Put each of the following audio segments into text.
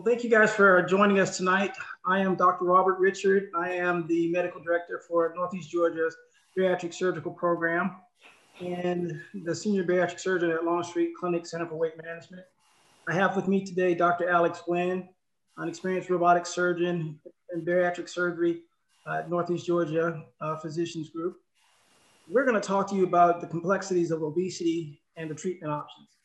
Well, thank you guys for joining us tonight. I am Dr. Robert Richard. I am the medical director for Northeast Georgia's Bariatric Surgical Program and the senior bariatric surgeon at Longstreet Clinic Center for Weight Management. I have with me today Dr. Alex Nguyen, an experienced robotic surgeon in bariatric surgery at Northeast Georgia uh, Physicians Group. We're going to talk to you about the complexities of obesity and the treatment options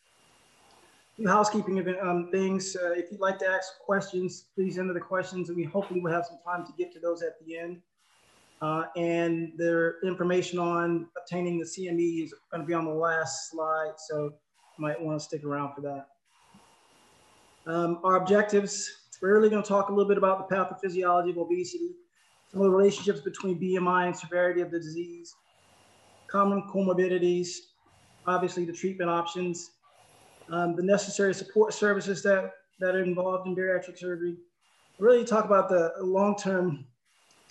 few housekeeping event, um, things. Uh, if you'd like to ask questions, please enter the questions and we hopefully will have some time to get to those at the end. Uh, and their information on obtaining the CME is going to be on the last slide, so you might want to stick around for that. Um, our objectives, we're really going to talk a little bit about the pathophysiology of obesity, some of the relationships between BMI and severity of the disease, common comorbidities, obviously the treatment options, um, the necessary support services that, that are involved in bariatric surgery. Really talk about the long-term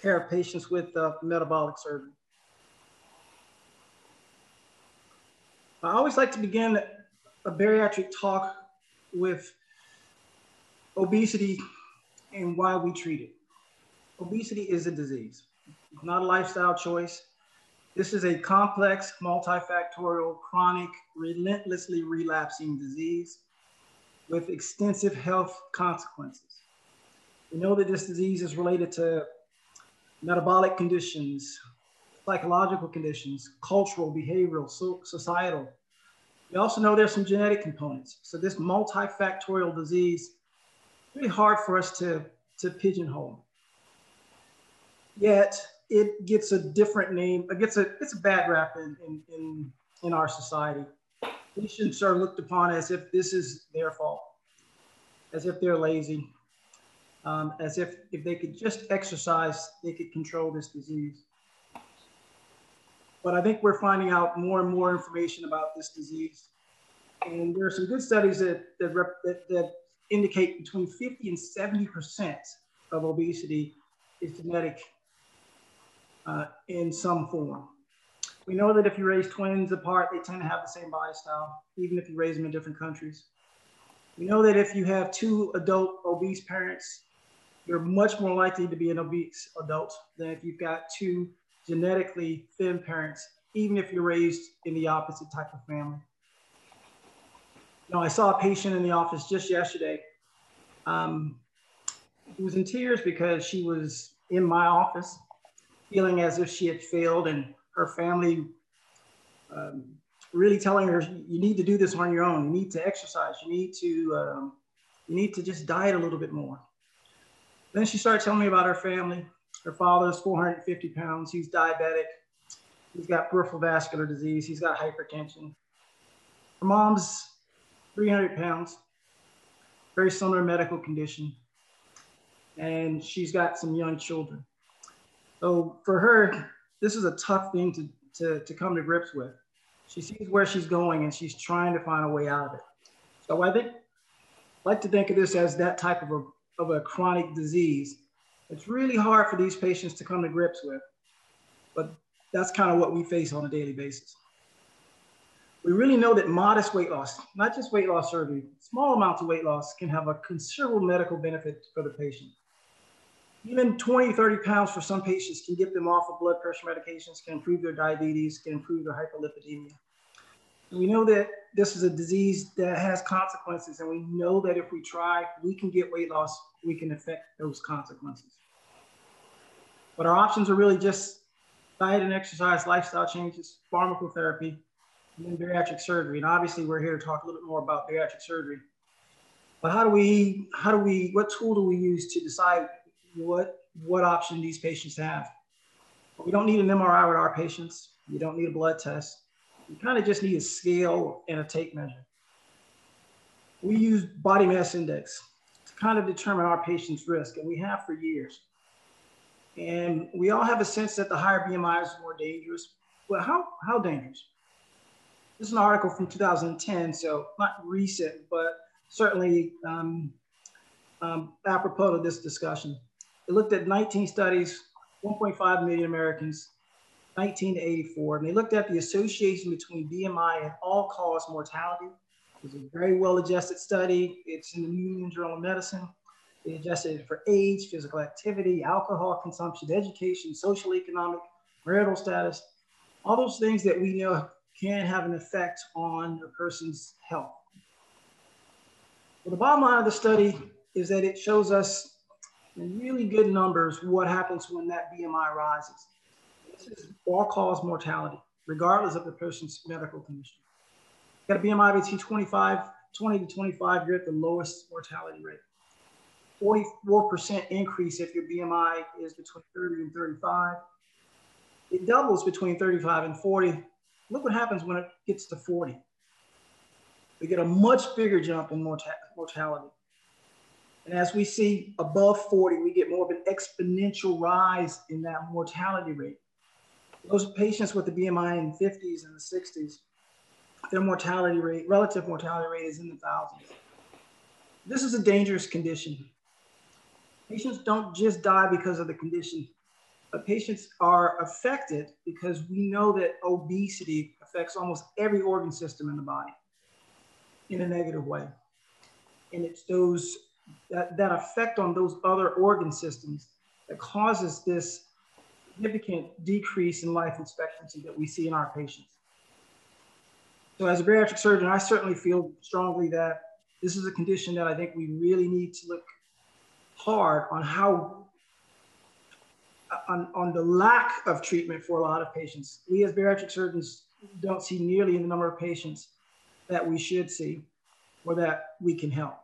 care of patients with uh, metabolic surgery. I always like to begin a bariatric talk with obesity and why we treat it. Obesity is a disease, not a lifestyle choice. This is a complex, multifactorial, chronic, relentlessly relapsing disease with extensive health consequences. We know that this disease is related to metabolic conditions, psychological conditions, cultural, behavioral, so societal. We also know there's some genetic components. So this multifactorial disease, really hard for us to, to pigeonhole. Yet it gets a different name. It gets a it's a bad rap in in in, in our society. Patients are looked upon as if this is their fault, as if they're lazy, um, as if if they could just exercise, they could control this disease. But I think we're finding out more and more information about this disease. And there are some good studies that, that, rep, that, that indicate between 50 and 70% of obesity is genetic uh, in some form. We know that if you raise twins apart, they tend to have the same body style, even if you raise them in different countries. We know that if you have two adult obese parents, you're much more likely to be an obese adult than if you've got two genetically thin parents, even if you're raised in the opposite type of family. You know, I saw a patient in the office just yesterday um, who was in tears because she was in my office feeling as if she had failed and her family um, really telling her you need to do this on your own. You need to exercise. You need to um, you need to just diet a little bit more. Then she started telling me about her family. Her father is 450 pounds. He's diabetic. He's got peripheral vascular disease. He's got hypertension. Her mom's 300 pounds very similar medical condition. And she's got some young children so for her, this is a tough thing to, to, to come to grips with. She sees where she's going and she's trying to find a way out of it. So I think, like to think of this as that type of a, of a chronic disease. It's really hard for these patients to come to grips with, but that's kind of what we face on a daily basis. We really know that modest weight loss, not just weight loss surgery, small amounts of weight loss can have a considerable medical benefit for the patient even 20, 30 pounds for some patients can get them off of blood pressure medications, can improve their diabetes, can improve their hyperlipidemia. And we know that this is a disease that has consequences, and we know that if we try, we can get weight loss, we can affect those consequences. But our options are really just diet and exercise, lifestyle changes, pharmacotherapy, and then bariatric surgery. And obviously, we're here to talk a little bit more about bariatric surgery. But how do we, how do we, what tool do we use to decide what, what option these patients have. We don't need an MRI with our patients. You don't need a blood test. You kind of just need a scale and a tape measure. We use body mass index to kind of determine our patient's risk, and we have for years. And we all have a sense that the higher BMI is more dangerous. Well, how, how dangerous? This is an article from 2010, so not recent, but certainly um, um, apropos of this discussion. It looked at 19 studies, 1.5 million Americans, 19 to 84, and they looked at the association between BMI and all-cause mortality. It was a very well-adjusted study. It's in the New England Journal of Medicine. They adjusted it for age, physical activity, alcohol consumption, education, social, economic, marital status, all those things that we know can have an effect on a person's health. Well, the bottom line of the study is that it shows us really good numbers what happens when that BMI rises. This is all cause mortality, regardless of the person's medical condition. Got a BMI between 25, 20 to 25, you're at the lowest mortality rate. 44% increase if your BMI is between 30 and 35. It doubles between 35 and 40. Look what happens when it gets to 40. We get a much bigger jump in mortality. And as we see above 40, we get more of an exponential rise in that mortality rate. Those patients with the BMI in the 50s and the 60s, their mortality rate, relative mortality rate is in the thousands. This is a dangerous condition. Patients don't just die because of the condition, but patients are affected because we know that obesity affects almost every organ system in the body in a negative way. And it's those that, that effect on those other organ systems that causes this significant decrease in life expectancy that we see in our patients. So as a bariatric surgeon, I certainly feel strongly that this is a condition that I think we really need to look hard on how on, on the lack of treatment for a lot of patients. We as bariatric surgeons don't see nearly the number of patients that we should see or that we can help.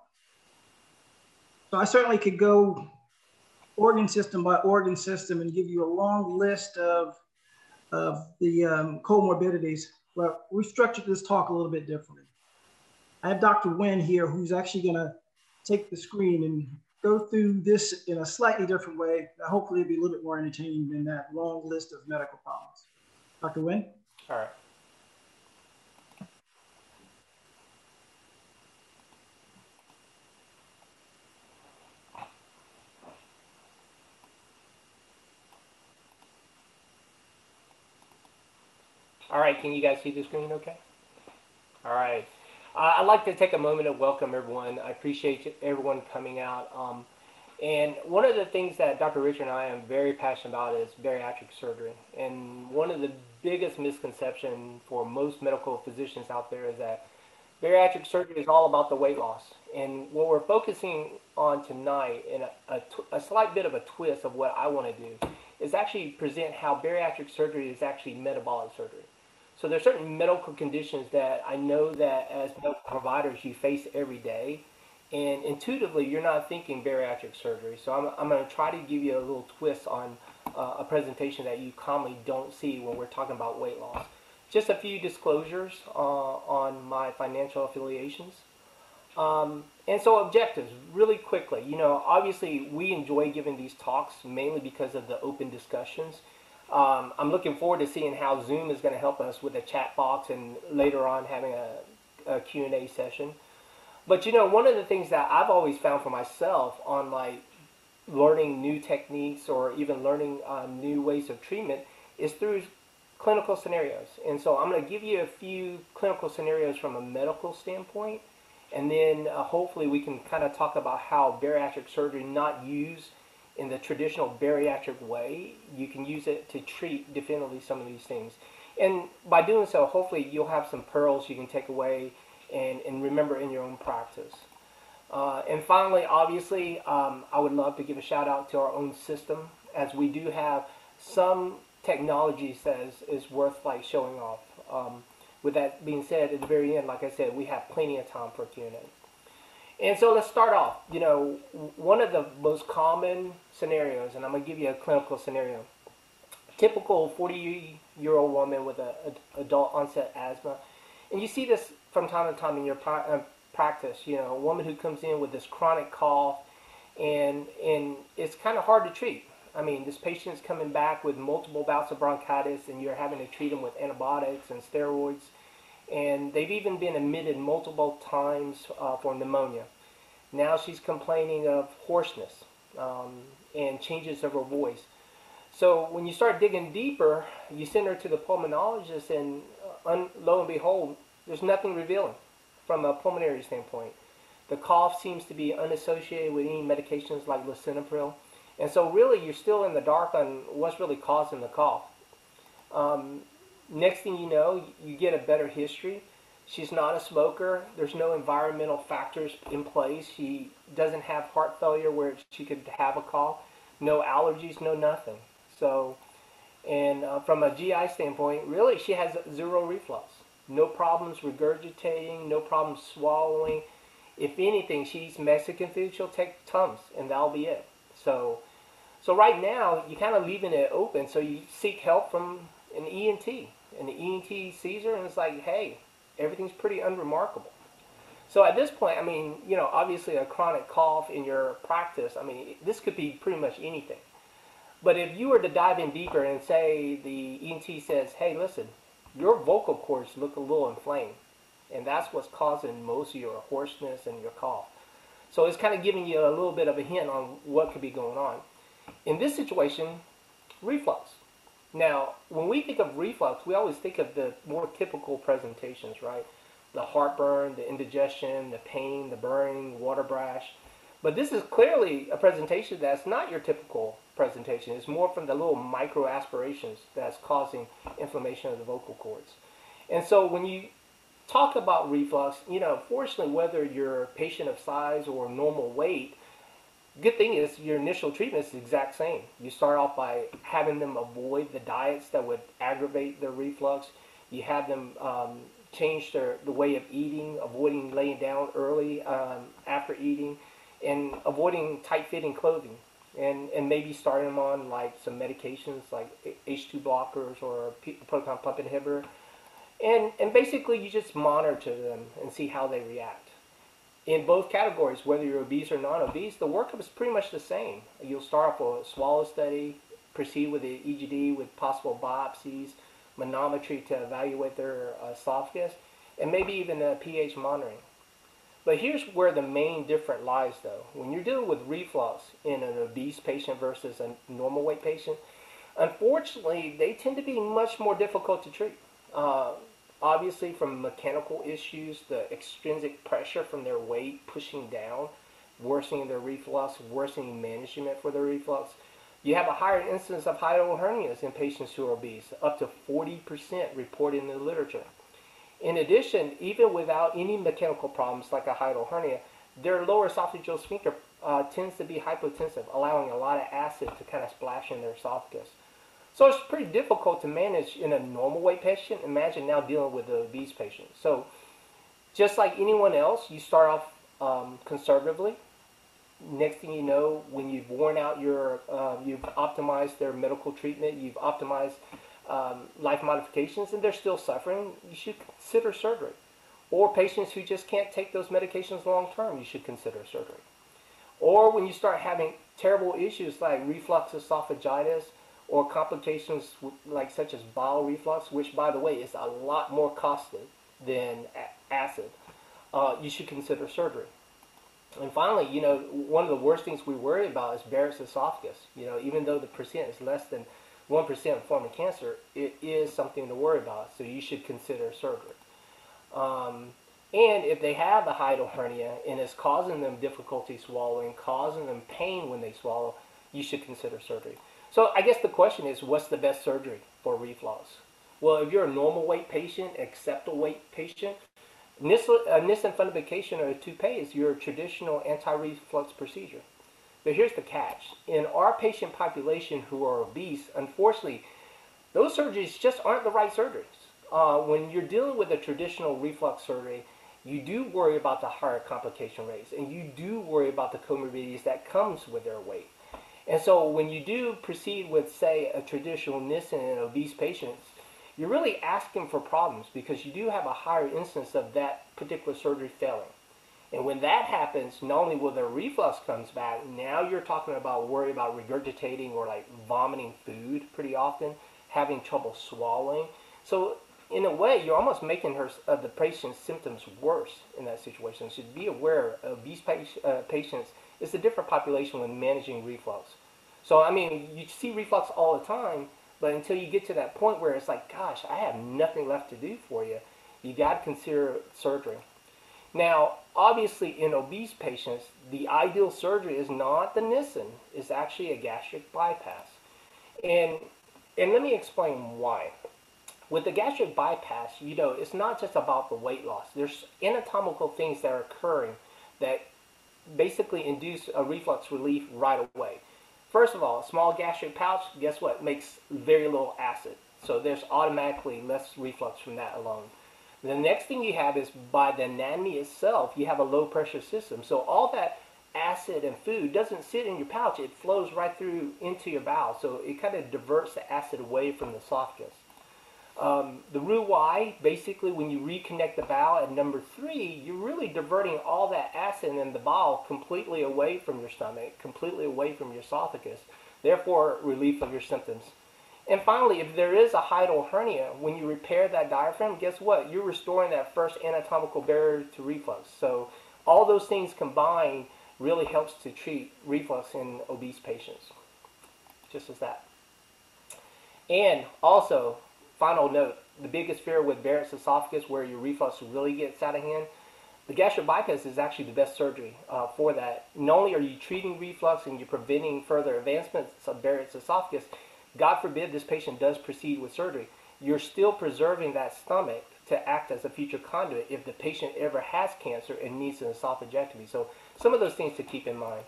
So I certainly could go organ system by organ system and give you a long list of, of the um, comorbidities, but we structured this talk a little bit differently. I have Dr. Nguyen here who's actually gonna take the screen and go through this in a slightly different way. Hopefully it'll be a little bit more entertaining than that long list of medical problems. Dr. Nguyen? All right. All right, can you guys see the screen okay? All right. Uh, I'd like to take a moment to welcome everyone. I appreciate everyone coming out. Um, and one of the things that Dr. Richard and I am very passionate about is bariatric surgery. And one of the biggest misconceptions for most medical physicians out there is that bariatric surgery is all about the weight loss. And what we're focusing on tonight, in a, a slight bit of a twist of what I want to do, is actually present how bariatric surgery is actually metabolic surgery. So there's certain medical conditions that I know that as medical providers you face every day, and intuitively you're not thinking bariatric surgery. So I'm, I'm going to try to give you a little twist on uh, a presentation that you commonly don't see when we're talking about weight loss. Just a few disclosures uh, on my financial affiliations. Um, and so objectives, really quickly. You know, obviously we enjoy giving these talks mainly because of the open discussions. Um, I'm looking forward to seeing how Zoom is going to help us with a chat box and later on having a, a Q&A session. But you know, one of the things that I've always found for myself on like learning new techniques or even learning uh, new ways of treatment is through clinical scenarios. And so I'm going to give you a few clinical scenarios from a medical standpoint, and then uh, hopefully we can kind of talk about how bariatric surgery not used in the traditional bariatric way, you can use it to treat definitively some of these things. And by doing so, hopefully you'll have some pearls you can take away and, and remember in your own practice. Uh, and finally, obviously, um, I would love to give a shout out to our own system as we do have some technologies that is, is worth like showing off. Um, with that being said, at the very end, like I said, we have plenty of time for Q&A. And so let's start off. You know, one of the most common scenarios, and I'm going to give you a clinical scenario. Typical 40 year old woman with a, a, adult onset asthma. And you see this from time to time in your uh, practice. You know, a woman who comes in with this chronic cough, and, and it's kind of hard to treat. I mean, this patient's coming back with multiple bouts of bronchitis, and you're having to treat them with antibiotics and steroids and they've even been admitted multiple times uh, for pneumonia. Now she's complaining of hoarseness um, and changes of her voice. So when you start digging deeper, you send her to the pulmonologist, and uh, lo and behold, there's nothing revealing from a pulmonary standpoint. The cough seems to be unassociated with any medications like lisinopril. And so really you're still in the dark on what's really causing the cough. Um, next thing you know, you get a better history. She's not a smoker. There's no environmental factors in place. She doesn't have heart failure where she could have a call. No allergies, no nothing. So, and uh, from a GI standpoint, really she has zero reflux. No problems regurgitating, no problems swallowing. If anything, she's Mexican food, she'll take Tums, and that'll be it. So, so right now, you're kind of leaving it open. So you seek help from an ENT, and the ENT sees her and it's like, hey, everything's pretty unremarkable. So at this point, I mean, you know, obviously a chronic cough in your practice, I mean, this could be pretty much anything. But if you were to dive in deeper and say the ENT says, hey, listen, your vocal cords look a little inflamed, and that's what's causing most of your hoarseness and your cough. So it's kind of giving you a little bit of a hint on what could be going on. In this situation, reflux. Now, when we think of reflux, we always think of the more typical presentations, right? The heartburn, the indigestion, the pain, the burning, water brash. But this is clearly a presentation that's not your typical presentation. It's more from the little micro aspirations that's causing inflammation of the vocal cords. And so when you talk about reflux, you know, fortunately, whether you're a patient of size or normal weight, good thing is your initial treatment is the exact same. You start off by having them avoid the diets that would aggravate their reflux. You have them um, change their the way of eating, avoiding laying down early um, after eating, and avoiding tight-fitting clothing. And, and maybe starting them on like some medications like H2 blockers or proton pump inhibitor. And, and basically you just monitor them and see how they react in both categories, whether you're obese or non-obese, the workup is pretty much the same. You'll start off with a swallow study, proceed with the EGD with possible biopsies, manometry to evaluate their uh, esophagus, and maybe even a pH monitoring. But here's where the main difference lies though. When you're dealing with reflux in an obese patient versus a normal weight patient, unfortunately, they tend to be much more difficult to treat. Uh, Obviously, from mechanical issues, the extrinsic pressure from their weight pushing down, worsening their reflux, worsening management for their reflux. You have a higher incidence of hiatal hernias in patients who are obese, up to 40% reported in the literature. In addition, even without any mechanical problems like a hiatal hernia, their lower esophageal sphincter uh, tends to be hypotensive, allowing a lot of acid to kind of splash in their esophagus. So it's pretty difficult to manage in a normal weight patient. Imagine now dealing with a obese patient. So just like anyone else, you start off um, conservatively. Next thing you know, when you've worn out your, uh, you've optimized their medical treatment, you've optimized um, life modifications, and they're still suffering, you should consider surgery. Or patients who just can't take those medications long term, you should consider surgery. Or when you start having terrible issues like reflux esophagitis, or complications like such as bowel reflux, which by the way is a lot more costly than acid, uh, you should consider surgery. And finally, you know, one of the worst things we worry about is Barrett's esophagus. You know, even though the percent is less than 1% form of cancer, it is something to worry about, so you should consider surgery. Um, and if they have a hiatal hernia and it's causing them difficulty swallowing, causing them pain when they swallow, you should consider surgery. So I guess the question is, what's the best surgery for reflux? Well, if you're a normal weight patient, acceptable weight patient, Nissen, Nissen fundoplication or a Toupet is your traditional anti-reflux procedure. But here's the catch. In our patient population who are obese, unfortunately, those surgeries just aren't the right surgeries. Uh, when you're dealing with a traditional reflux surgery, you do worry about the higher complication rates, and you do worry about the comorbidities that comes with their weight. And so when you do proceed with, say, a traditional Nissen in obese patients, you're really asking for problems because you do have a higher instance of that particular surgery failing. And when that happens, not only will their reflux comes back, now you're talking about worry about regurgitating or like vomiting food pretty often, having trouble swallowing. So in a way, you're almost making her uh, the patient's symptoms worse in that situation. So be aware, obese uh, patients it's a different population when managing reflux. So, I mean, you see reflux all the time, but until you get to that point where it's like, gosh, I have nothing left to do for you, you got to consider surgery. Now, obviously in obese patients, the ideal surgery is not the Nissen, it's actually a gastric bypass. And, and let me explain why. With the gastric bypass, you know, it's not just about the weight loss. There's anatomical things that are occurring that basically induce a reflux relief right away. First of all, a small gastric pouch, guess what? Makes very little acid. So there's automatically less reflux from that alone. The next thing you have is by the anatomy itself, you have a low pressure system. So all that acid and food doesn't sit in your pouch, it flows right through into your bowel. So it kind of diverts the acid away from the esophagus. Um, the Roux-Y, basically, when you reconnect the bowel at number three, you're really diverting all that acid in the bowel completely away from your stomach, completely away from your esophagus. Therefore, relief of your symptoms. And finally, if there is a hiatal hernia, when you repair that diaphragm, guess what? You're restoring that first anatomical barrier to reflux. So all those things combined really helps to treat reflux in obese patients. Just as that. And also, final note, the biggest fear with Barrett's esophagus where your reflux really gets out of hand, the gastric bypass is actually the best surgery uh, for that. Not only are you treating reflux and you're preventing further advancements of Barrett's esophagus, God forbid this patient does proceed with surgery, you're still preserving that stomach to act as a future conduit if the patient ever has cancer and needs an esophagectomy. So some of those things to keep in mind.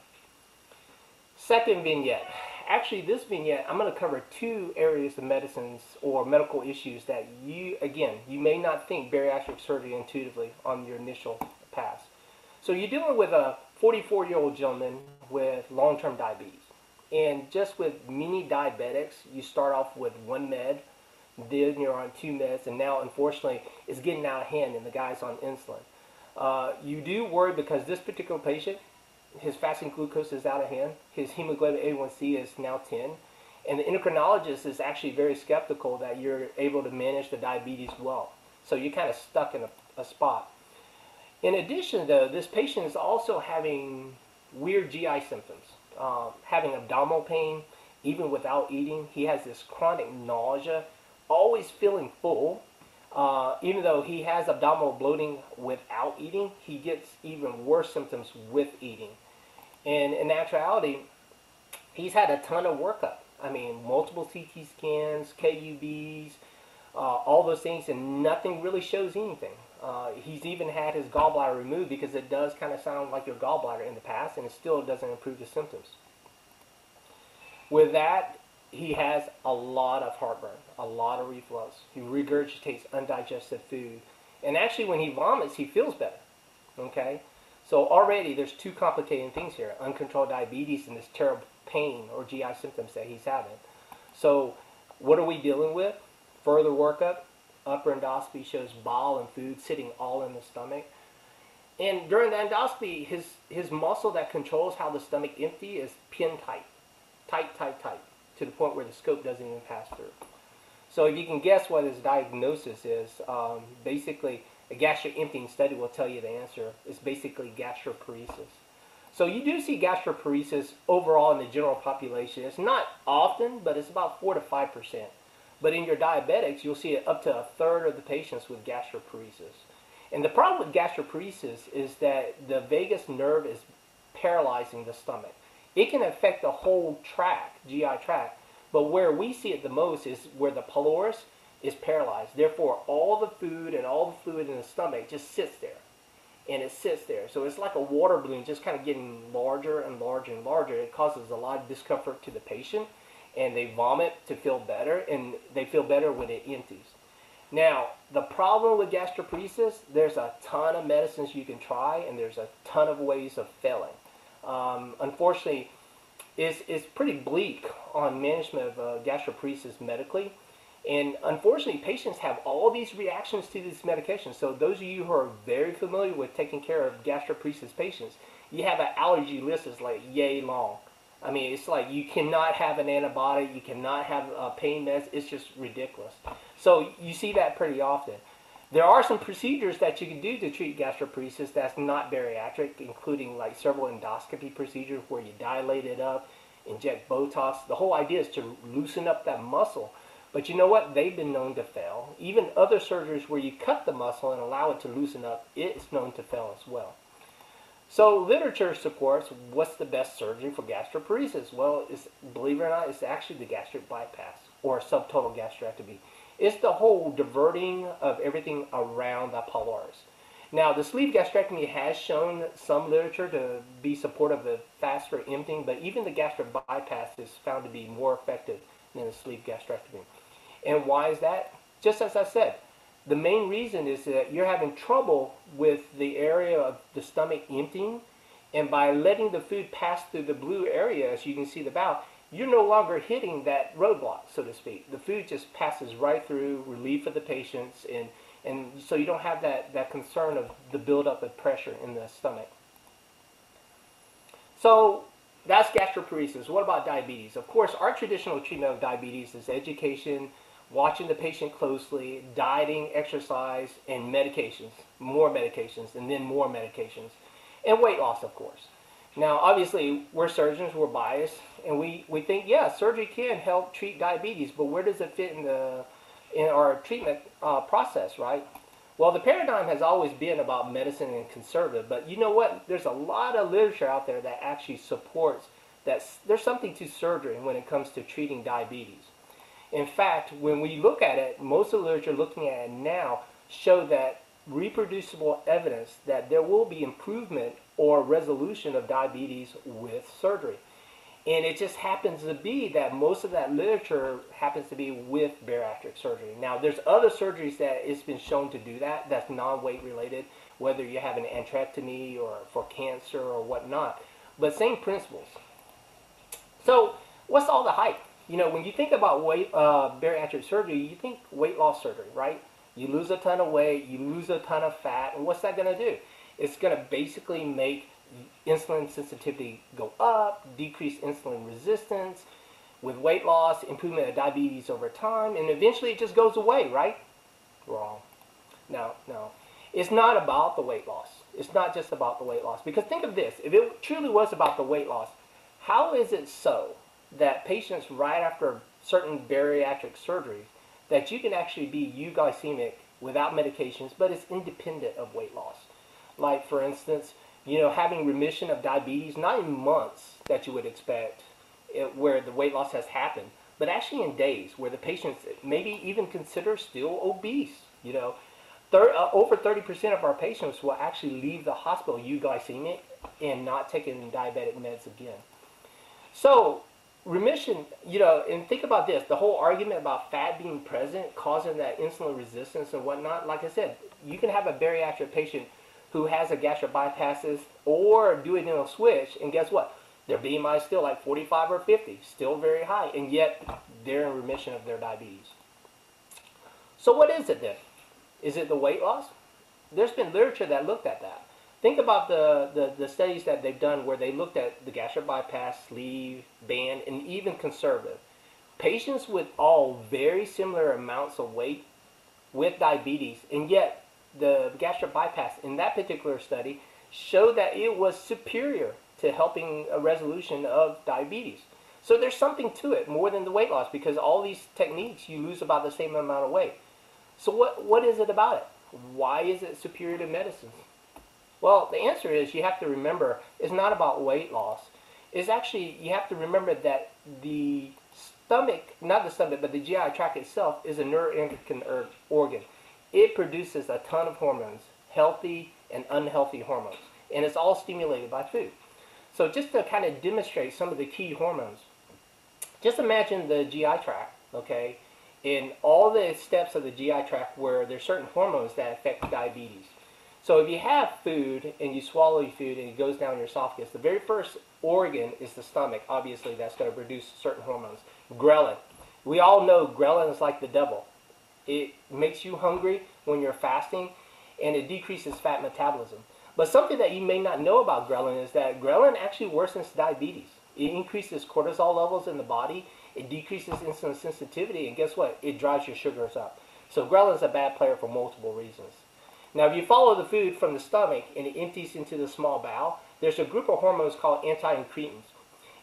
Second vignette. Actually, this vignette, I'm going to cover two areas of medicines or medical issues that you, again, you may not think bariatric surgery intuitively on your initial pass. So you're dealing with a 44 year old gentleman with long term diabetes. And just with many diabetics, you start off with one med, then you're on two meds, and now unfortunately it's getting out of hand and the guy's on insulin. Uh, you do worry because this particular patient, his fasting glucose is out of hand, his hemoglobin A1C is now 10, and the endocrinologist is actually very skeptical that you're able to manage the diabetes well. So you're kind of stuck in a, a spot. In addition, though, this patient is also having weird GI symptoms um, having abdominal pain, even without eating. He has this chronic nausea, always feeling full. Uh, even though he has abdominal bloating without eating, he gets even worse symptoms with eating. And in actuality, he's had a ton of workup. I mean, multiple CT scans, KUBs, uh, all those things, and nothing really shows anything. Uh, he's even had his gallbladder removed because it does kind of sound like your gallbladder in the past, and it still doesn't improve the symptoms. With that, he has a lot of heartburn, a lot of reflux. He regurgitates undigested food. And actually, when he vomits, he feels better. Okay? So already there's two complicating things here uncontrolled diabetes and this terrible pain or GI symptoms that he's having. So, what are we dealing with? Further workup, upper endoscopy shows bile and food sitting all in the stomach. And during the endoscopy, his, his muscle that controls how the stomach empty is pin tight. Tight, tight, tight. To the point where the scope doesn't even pass through. So if you can guess what his diagnosis is, um, basically a gastric emptying study will tell you the answer. It's basically gastroparesis. So you do see gastroparesis overall in the general population. It's not often, but it's about 4 to 5 percent. But in your diabetics, you'll see it up to a third of the patients with gastroparesis. And the problem with gastroparesis is that the vagus nerve is paralyzing the stomach. It can affect the whole tract, GI tract, but where we see it the most is where the pylorus is paralyzed. Therefore, all the food and all the fluid in the stomach just sits there. And it sits there. So it's like a water balloon just kind of getting larger and larger and larger. It causes a lot of discomfort to the patient and they vomit to feel better, and they feel better when it empties. Now, the problem with gastroparesis, there's a ton of medicines you can try, and there's a ton of ways of failing. Um, unfortunately, it's, it's pretty bleak on management of uh, gastroparesis medically. And unfortunately, patients have all these reactions to these medications. So those of you who are very familiar with taking care of gastroparesis patients, you have an allergy list that's like yay long. I mean, it's like you cannot have an antibiotic, you cannot have a pain meds. It's just ridiculous. So you see that pretty often. There are some procedures that you can do to treat gastroparesis that's not bariatric, including like several endoscopy procedures where you dilate it up, inject Botox. The whole idea is to loosen up that muscle. But you know what? They've been known to fail. Even other surgeries where you cut the muscle and allow it to loosen up, it's known to fail as well. So literature supports what's the best surgery for gastroparesis. Well, it's, believe it or not, it's actually the gastric bypass or subtotal gastrectomy. It's the whole diverting of everything around the pylorus. Now, the sleeve gastrectomy has shown some literature to be supportive of faster emptying, but even the gastric bypass is found to be more effective than the sleeve gastrectomy. And why is that? Just as I said, the main reason is that you're having trouble with the area of the stomach emptying, and by letting the food pass through the blue area, as you can see the bowel, you're no longer hitting that roadblock, so to speak. The food just passes right through, relief for the patients, and, and so you don't have that, that concern of the buildup of pressure in the stomach. So that's gastroparesis. What about diabetes? Of course, our traditional treatment of diabetes is education, watching the patient closely, dieting, exercise, and medications, more medications, and then more medications, and weight loss, of course. Now, obviously, we're surgeons, we're biased, and we, we think, yeah, surgery can help treat diabetes, but where does it fit in, the, in our treatment uh, process, right? Well, the paradigm has always been about medicine and conservative, but you know what? There's a lot of literature out there that actually supports that there's something to surgery when it comes to treating diabetes. In fact, when we look at it, most of the literature looking at it now show that reproducible evidence that there will be improvement or resolution of diabetes with surgery. And it just happens to be that most of that literature happens to be with bariatric surgery. Now, there's other surgeries that it's been shown to do that, that's non-weight related, whether you have an antrectomy or for cancer or whatnot. But same principles. So, what's all the hype? You know, when you think about weight uh, bariatric surgery, you think weight loss surgery, right? You lose a ton of weight, you lose a ton of fat, and what's that going to do? It's going to basically make insulin sensitivity go up, decrease insulin resistance, with weight loss, improvement of diabetes over time, and eventually it just goes away, right? Wrong. No, no. It's not about the weight loss. It's not just about the weight loss. Because think of this if it truly was about the weight loss, how is it so that patients right after certain bariatric surgeries that you can actually be euglycemic without medications, but it's independent of weight loss. Like for instance, you know, having remission of diabetes, not in months that you would expect it, where the weight loss has happened, but actually in days where the patients maybe even consider still obese. You know, Thir- uh, over 30% of our patients will actually leave the hospital euglycemic and not taking diabetic meds again. So remission, you know, and think about this the whole argument about fat being present causing that insulin resistance and whatnot. Like I said, you can have a bariatric patient who has a gastric bypasses or duodenal switch, and guess what? Their BMI is still like 45 or 50, still very high, and yet they're in remission of their diabetes. So, what is it then? Is it the weight loss? There's been literature that looked at that. Think about the, the, the, studies that they've done where they looked at the gastric bypass, sleeve, band, and even conservative. Patients with all very similar amounts of weight with diabetes, and yet the gastric bypass in that particular study showed that it was superior to helping a resolution of diabetes. So there's something to it more than the weight loss because all these techniques you lose about the same amount of weight. So what, what is it about it? Why is it superior to medicines? Well, the answer is you have to remember it's not about weight loss. It's actually, you have to remember that the stomach, not the stomach, but the GI tract itself is a neuroendocrine er, organ. It produces a ton of hormones, healthy and unhealthy hormones, and it's all stimulated by food. So just to kind of demonstrate some of the key hormones, just imagine the GI tract, okay, in all the steps of the GI tract where there's certain hormones that affect diabetes. So if you have food and you swallow your food and it goes down your esophagus, the very first organ is the stomach. Obviously, that's going to produce certain hormones. Ghrelin. We all know ghrelin is like the devil. It makes you hungry when you're fasting, and it decreases fat metabolism. But something that you may not know about ghrelin is that ghrelin actually worsens diabetes. It increases cortisol levels in the body. It decreases insulin sensitivity, and guess what? It drives your sugars up. So ghrelin is a bad player for multiple reasons. Now, if you follow the food from the stomach and it empties into the small bowel, there's a group of hormones called anti-incretins.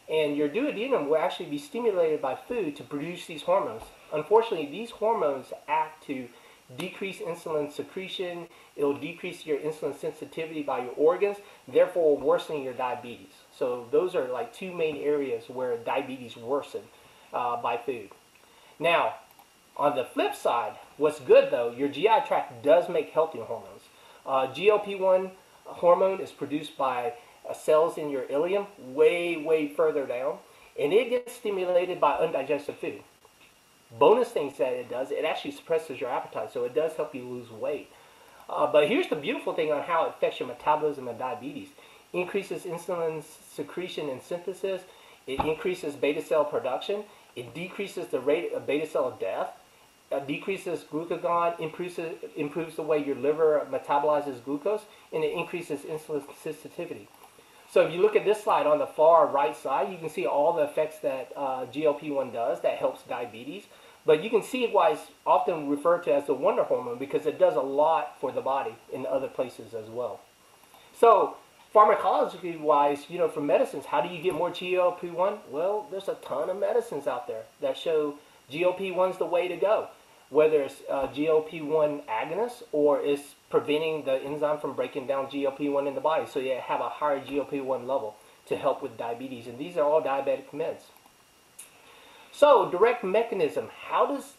And your duodenum will actually be stimulated by food to produce these hormones. Unfortunately, these hormones act to decrease insulin secretion, it'll decrease your insulin sensitivity by your organs, therefore worsening your diabetes. So those are like two main areas where diabetes worsen uh, by food. Now, on the flip side, what's good though, your GI tract does make healthy hormones. Uh, GLP-1 hormone is produced by uh, cells in your ileum, way, way further down, and it gets stimulated by undigested food. Bonus things that it does, it actually suppresses your appetite, so it does help you lose weight. Uh, but here's the beautiful thing on how it affects your metabolism and diabetes. Increases insulin secretion and synthesis. It increases beta cell production. It decreases the rate of beta cell death. It decreases glucagon, improves, improves the way your liver metabolizes glucose, and it increases insulin sensitivity. So if you look at this slide on the far right side, you can see all the effects that uh, GLP-1 does that helps diabetes. But you can see why it's often referred to as the wonder hormone because it does a lot for the body in other places as well. So pharmacologically wise, you know, for medicines, how do you get more GLP-1? Well, there's a ton of medicines out there that show GLP-1's the way to go. Whether it's uh, GLP-1 agonist or it's preventing the enzyme from breaking down GLP-1 in the body, so you have a higher GLP-1 level to help with diabetes. And these are all diabetic meds. So, direct mechanism. How does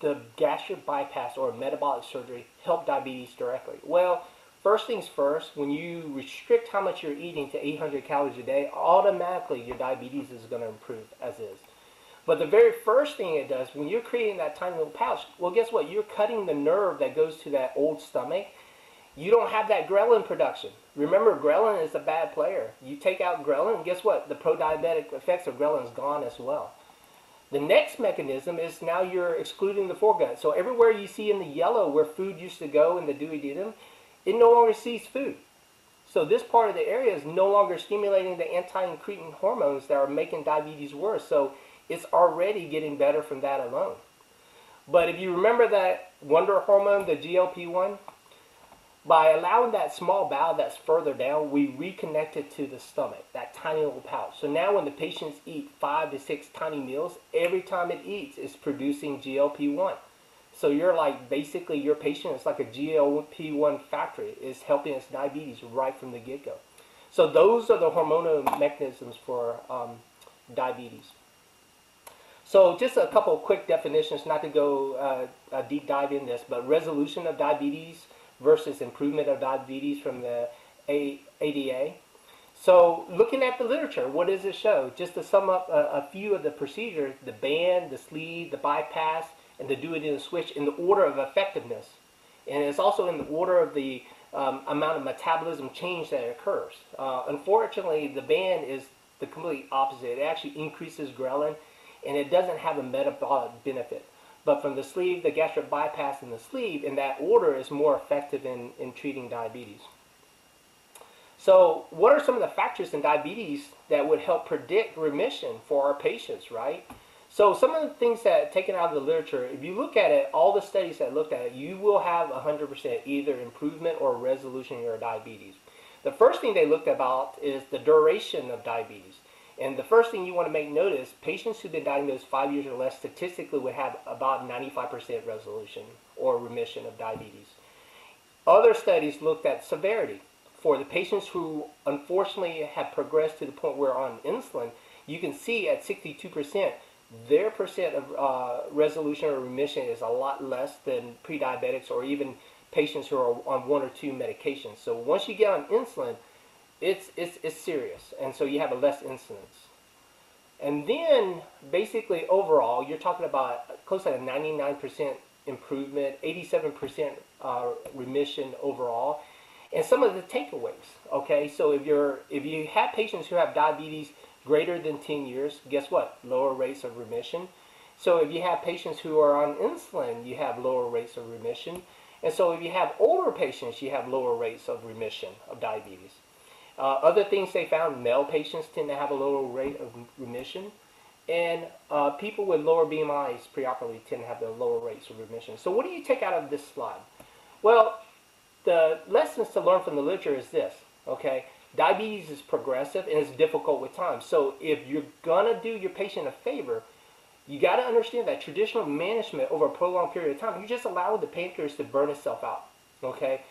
the gastric bypass or metabolic surgery help diabetes directly? Well, first things first, when you restrict how much you're eating to 800 calories a day, automatically your diabetes is going to improve as is. But the very first thing it does, when you're creating that tiny little pouch, well, guess what? You're cutting the nerve that goes to that old stomach. You don't have that ghrelin production. Remember, ghrelin is a bad player. You take out ghrelin, guess what? The pro-diabetic effects of ghrelin is gone as well. The next mechanism is now you're excluding the foregut. So everywhere you see in the yellow where food used to go in the duodenum, it no longer sees food. So this part of the area is no longer stimulating the anti-incretin hormones that are making diabetes worse. So it's already getting better from that alone. But if you remember that wonder hormone, the GLP-1, by allowing that small bowel that's further down, we reconnect it to the stomach, that tiny little pouch. So now when the patients eat five to six tiny meals, every time it eats, it's producing GLP-1. So you're like, basically your patient is like a GLP-1 factory. It's helping us diabetes right from the get-go. So those are the hormonal mechanisms for um, diabetes. So just a couple quick definitions, not to go uh, a deep dive in this, but resolution of diabetes versus improvement of diabetes from the ADA. So looking at the literature, what does it show? Just to sum up a, a few of the procedures, the band, the sleeve, the bypass, and the duodenal switch in the order of effectiveness. And it's also in the order of the um, amount of metabolism change that occurs. Uh, unfortunately, the band is the complete opposite. It actually increases ghrelin, and it doesn't have a metabolic benefit. But from the sleeve, the gastric bypass in the sleeve, in that order, is more effective in, in treating diabetes. So, what are some of the factors in diabetes that would help predict remission for our patients, right? So, some of the things that taken out of the literature, if you look at it, all the studies that looked at it, you will have 100% either improvement or resolution in your diabetes. The first thing they looked about is the duration of diabetes. And the first thing you want to make note is patients who've been diagnosed five years or less statistically would have about 95% resolution or remission of diabetes. Other studies looked at severity. For the patients who unfortunately have progressed to the point where on insulin, you can see at 62%, their percent of uh, resolution or remission is a lot less than pre-diabetics or even patients who are on one or two medications. So once you get on insulin, it's, it's, it's serious. And so you have a less incidence. And then basically overall, you're talking about close to a 99% improvement, 87% uh, remission overall. And some of the takeaways, okay? So if you're if you have patients who have diabetes greater than 10 years, guess what? Lower rates of remission. So if you have patients who are on insulin, you have lower rates of remission. And so if you have older patients, you have lower rates of remission of diabetes. Uh, other things they found, male patients tend to have a lower rate of remission. And uh, people with lower BMIs preoperatively tend to have the lower rates of remission. So what do you take out of this slide? Well, the lessons to learn from the literature is this, okay? Diabetes is progressive and it's difficult with time. So if you're to do your patient a favor, You got to understand that traditional management over a prolonged period of time, you just allow the pancreas to burn itself out. Okay,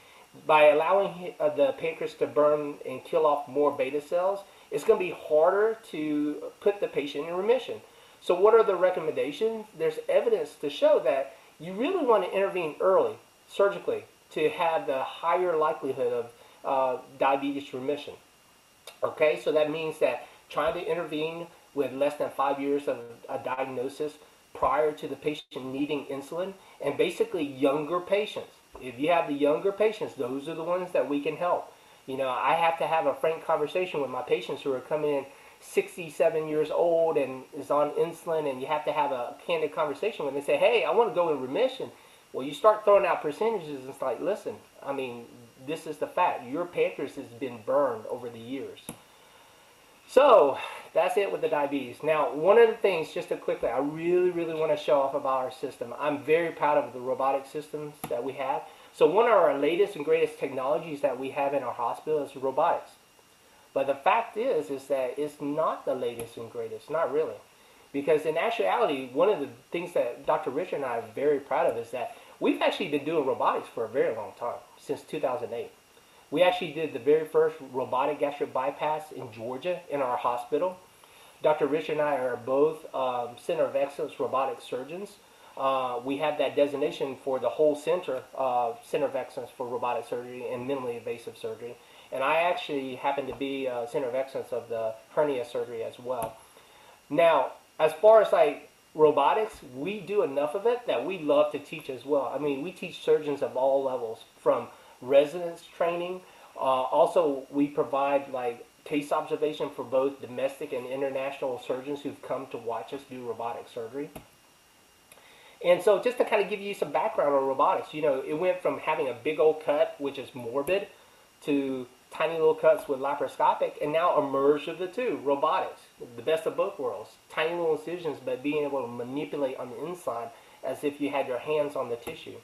by allowing uh, the pancreas to burn and kill off more beta cells, it's going to be harder to put the patient in remission. So, what are the recommendations? There's evidence to show that you really want to intervene early, surgically, to have the higher likelihood of uh, diabetes remission. Okay, so that means that trying to intervene with less than five years of a diagnosis prior to the patient needing insulin, and basically younger patients. If you have the younger patients, those are the ones that we can help. You know, I have to have a frank conversation with my patients who are coming in 67 years old and is on insulin, and you have to have a candid conversation when they say, "Hey, I want to go in remission." Well, you start throwing out percentages. And it's like, listen, I mean, this is the fact. Your pancreas has been burned over the years. So that's it with the diabetes. Now, one of the things, just to quickly, I really, really want to show off about our system. I'm very proud of the robotic systems that we have. So one of our latest and greatest technologies that we have in our hospital is robotics. But the fact is, is that it's not the latest and greatest, not really. Because in actuality, one of the things that Dr. Richard and I are very proud of is that we've actually been doing robotics for a very long time, since 2008. We actually did the very first robotic gastric bypass in Georgia in our hospital. Dr. Rich and I are both um, Center of Excellence robotic surgeons. Uh, we have that designation for the whole center, uh, Center of Excellence for Robotic Surgery and Minimally Invasive Surgery. And I actually happen to be a Center of Excellence of the hernia surgery as well. Now, as far as like robotics, we do enough of it that we love to teach as well. I mean, we teach surgeons of all levels, from residents training. Uh, also, we provide like case observation for both domestic and international surgeons who've come to watch us do robotic surgery. And so, just to kind of give you some background on robotics, you know, it went from having a big old cut, which is morbid, to tiny little cuts with laparoscopic, and now a merge of the two, robotics, the best of both worlds. Tiny little incisions, but being able to manipulate on the inside as if you had your hands on the tissue.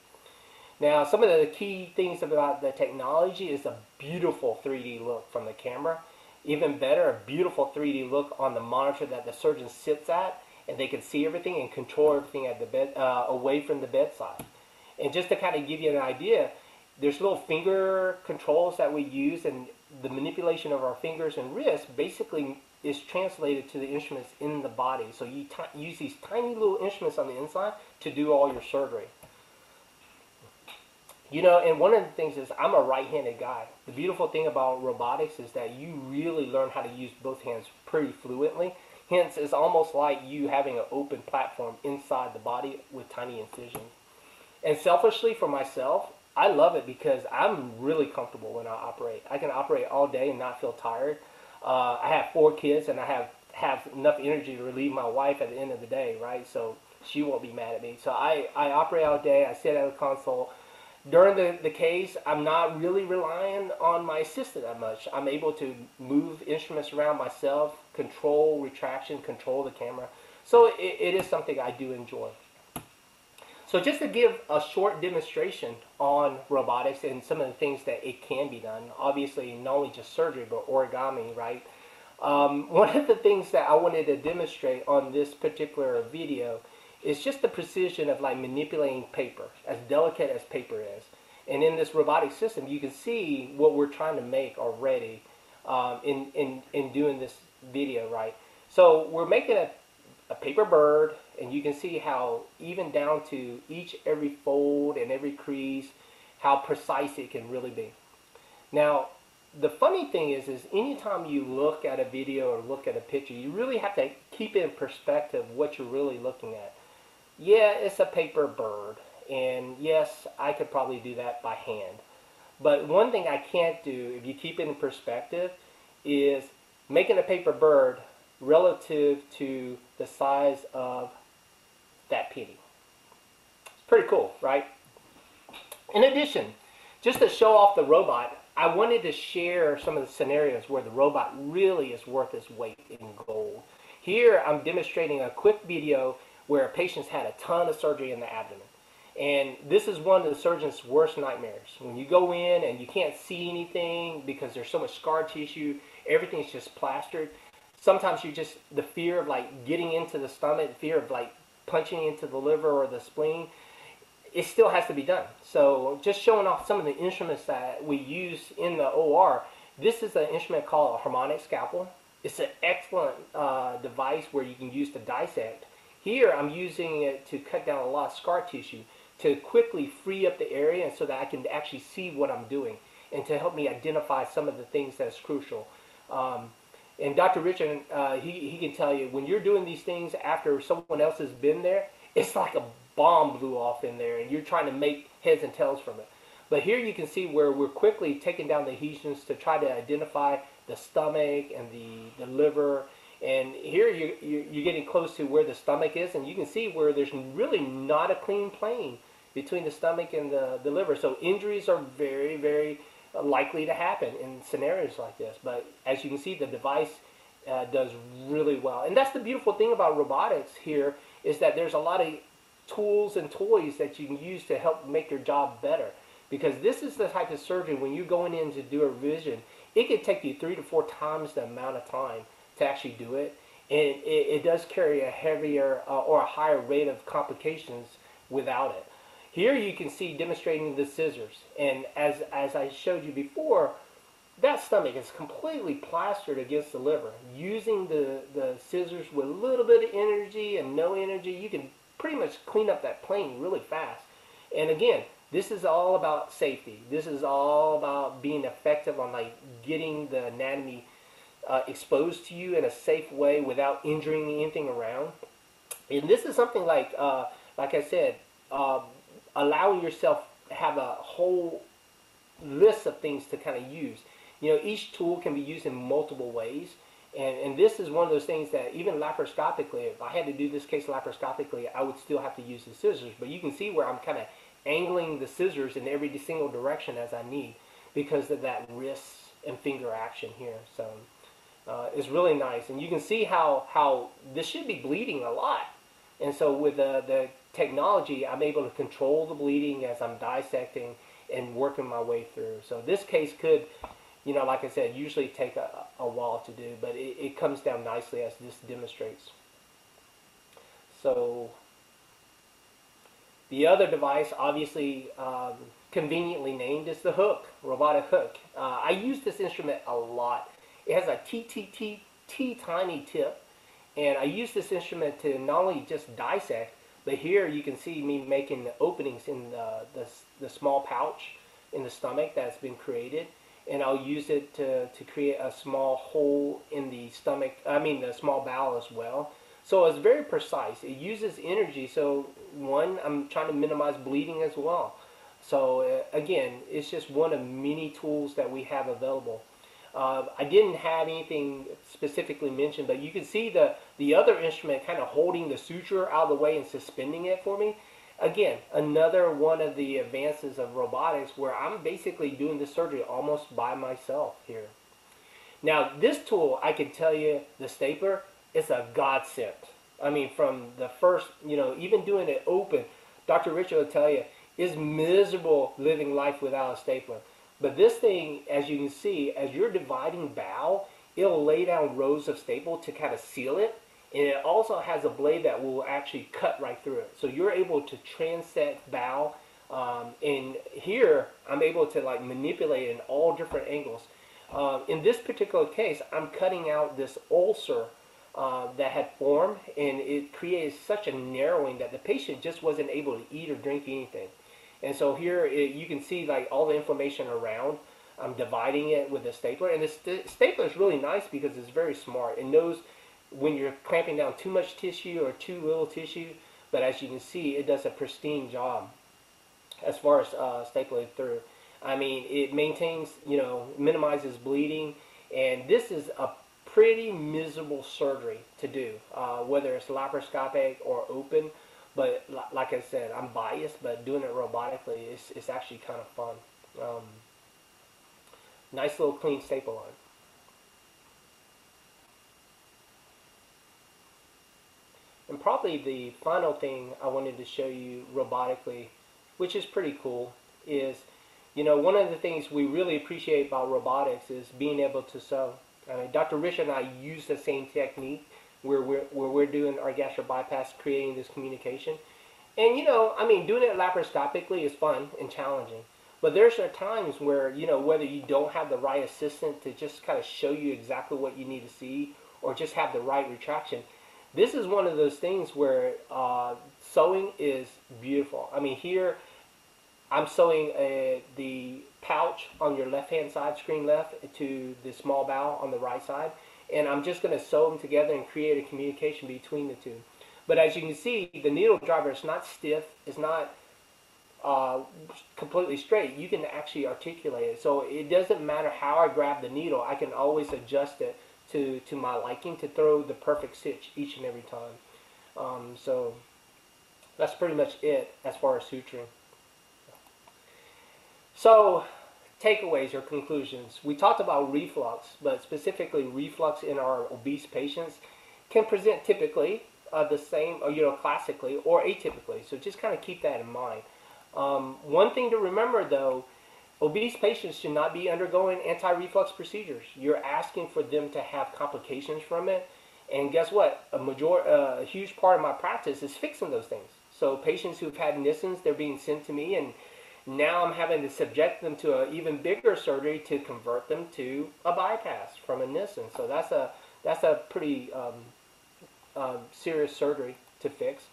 Now, some of the key things about the technology is a beautiful 3D look from the camera. Even better, a beautiful 3D look on the monitor that the surgeon sits at, and they can see everything and control everything at the bed, uh, away from the bedside. And just to kind of give you an idea, there's little finger controls that we use, and the manipulation of our fingers and wrists basically is translated to the instruments in the body. So you use these tiny little instruments on the inside to do all your surgery. You know, and one of the things is I'm a right-handed guy. The beautiful thing about robotics is that you really learn how to use both hands pretty fluently. Hence, it's almost like you having an open platform inside the body with tiny incisions. And selfishly for myself, I love it because I'm really comfortable when I operate. I can operate all day and not feel tired. Uh, I have four kids and I have have enough energy to relieve my wife at the end of the day, right? So she won't be mad at me. So I, I operate all day. I sit at a console. During the, the case, I'm not really relying on my assistant that much. I'm able to move instruments around myself, control retraction, control the camera. So it, it is something I do enjoy. So just to give a short demonstration on robotics and some of the things that it can be done, obviously not only just surgery, but origami, right? Um, one of the things that I wanted to demonstrate on this particular video is just the precision of like manipulating paper, as delicate as paper is. And in this robotic system, you can see what we're trying to make already um, in, in, in doing this video, right? So we're making a, a paper bird, and you can see how even down to each every fold and every crease how precise it can really be now the funny thing is is anytime you look at a video or look at a picture you really have to keep in perspective what you're really looking at yeah it's a paper bird and yes i could probably do that by hand but one thing i can't do if you keep it in perspective is making a paper bird relative to the size of that penny. It's pretty cool, right? In addition, just to show off the robot, I wanted to share some of the scenarios where the robot really is worth its weight in gold. Here I'm demonstrating a quick video where a patient's had a ton of surgery in the abdomen. And this is one of the surgeon's worst nightmares. When you go in and you can't see anything because there's so much scar tissue, everything's just plastered. sometimes you just the fear of like getting into the stomach, fear of like punching into the liver or the spleen, it still has to be done. So just showing off some of the instruments that we use in the OR. This is an instrument called a harmonic scalpel. It's an excellent uh, device where you can use to dissect. Here I'm using it to cut down a lot of scar tissue to quickly free up the area so that I can actually see what I'm doing and to help me identify some of the things that's crucial. Um, and Dr. Richard, uh, he, he can tell you when you're doing these things after someone else has been there, it's like a bomb blew off in there and you're trying to make heads and tails from it. But here you can see where we're quickly taking down the adhesions to try to identify the stomach and the, the liver. And here you, you, you're getting close to where the stomach is, and you can see where there's really not a clean plane between the stomach and the, the liver. So injuries are very, very likely to happen in scenarios like this. But as you can see, the device uh, does really well. And that's the beautiful thing about robotics here is that there's a lot of tools and toys that you can use to help make your job better. Because this is the type of surgery when you're going in to do a revision, it could take you three to four times the amount of time to actually do it. And it, it does carry a heavier uh, or a higher rate of complications without it. Here you can see demonstrating the scissors. And as, as I showed you before, that stomach is completely plastered against the liver. Using the, the scissors with a little bit of energy and no energy, you can pretty much clean up that plane really fast. And again, this is all about safety. This is all about being effective on like getting the anatomy uh, exposed to you in a safe way without injuring anything around. And this is something like, uh, like I said, uh, allowing yourself have a whole list of things to kind of use. You know, each tool can be used in multiple ways. And, and this is one of those things that even laparoscopically, if I had to do this case laparoscopically, I would still have to use the scissors. But you can see where I'm kind of angling the scissors in every single direction as I need because of that wrist and finger action here. So uh, it's really nice. And you can see how, how this should be bleeding a lot. And so with the, the technology, I'm able to control the bleeding as I'm dissecting and working my way through. So this case could, you know, like I said, usually take a, a while to do, but it, it comes down nicely as this demonstrates. So the other device, obviously um, conveniently named, is the hook, robotic hook. Uh, I use this instrument a lot. It has a TTT, T tiny tip, and I use this instrument to not only just dissect, but here you can see me making the openings in the, the, the small pouch in the stomach that's been created. And I'll use it to, to create a small hole in the stomach, I mean the small bowel as well. So it's very precise. It uses energy. So one, I'm trying to minimize bleeding as well. So uh, again, it's just one of many tools that we have available. Uh, I didn't have anything specifically mentioned, but you can see the, the other instrument kind of holding the suture out of the way and suspending it for me. Again, another one of the advances of robotics where I'm basically doing the surgery almost by myself here. Now, this tool, I can tell you, the stapler, is a godsend. I mean, from the first, you know, even doing it open, Dr. Richard will tell you, it's miserable living life without a stapler. But this thing, as you can see, as you're dividing bow, it'll lay down rows of staple to kind of seal it. And it also has a blade that will actually cut right through it. So you're able to transect bow. Um, and here, I'm able to like manipulate in all different angles. Uh, in this particular case, I'm cutting out this ulcer uh, that had formed, and it created such a narrowing that the patient just wasn't able to eat or drink anything. And so here it, you can see like all the inflammation around. I'm dividing it with a stapler, and the st stapler is really nice because it's very smart. It knows when you're clamping down too much tissue or too little tissue, but as you can see, it does a pristine job as far as uh, stapling through. I mean, it maintains, you know, minimizes bleeding, and this is a pretty miserable surgery to do, uh, whether it's laparoscopic or open. But like I said, I'm biased, but doing it robotically is it's actually kind of fun. Um, nice little clean staple line. And probably the final thing I wanted to show you robotically, which is pretty cool, is, you know, one of the things we really appreciate about robotics is being able to sew. I mean, Dr. Rich and I use the same technique where we're, where we're doing our gastric bypass, creating this communication. And, you know, I mean, doing it laparoscopically is fun and challenging. But there's are times where, you know, whether you don't have the right assistant to just kind of show you exactly what you need to see or just have the right retraction, this is one of those things where uh, sewing is beautiful. I mean, here I'm sewing a, the pouch on your left hand side, screen left, to the small bowel on the right side. And I'm just going to sew them together and create a communication between the two. But as you can see, the needle driver is not stiff, it's not uh, completely straight. You can actually articulate it. So it doesn't matter how I grab the needle, I can always adjust it to, to my liking to throw the perfect stitch each and every time. Um, so that's pretty much it as far as suturing. So, takeaways or conclusions. We talked about reflux, but specifically reflux in our obese patients can present typically uh, the same, or, you know, classically or atypically. So just kind of keep that in mind. Um, one thing to remember though, obese patients should not be undergoing anti-reflux procedures. You're asking for them to have complications from it. And guess what? A major, uh, a huge part of my practice is fixing those things. So patients who've had Nissens, they're being sent to me and now I'm having to subject them to an even bigger surgery to convert them to a bypass from a Nissen. So that's a that's a pretty um, uh, serious surgery to fix.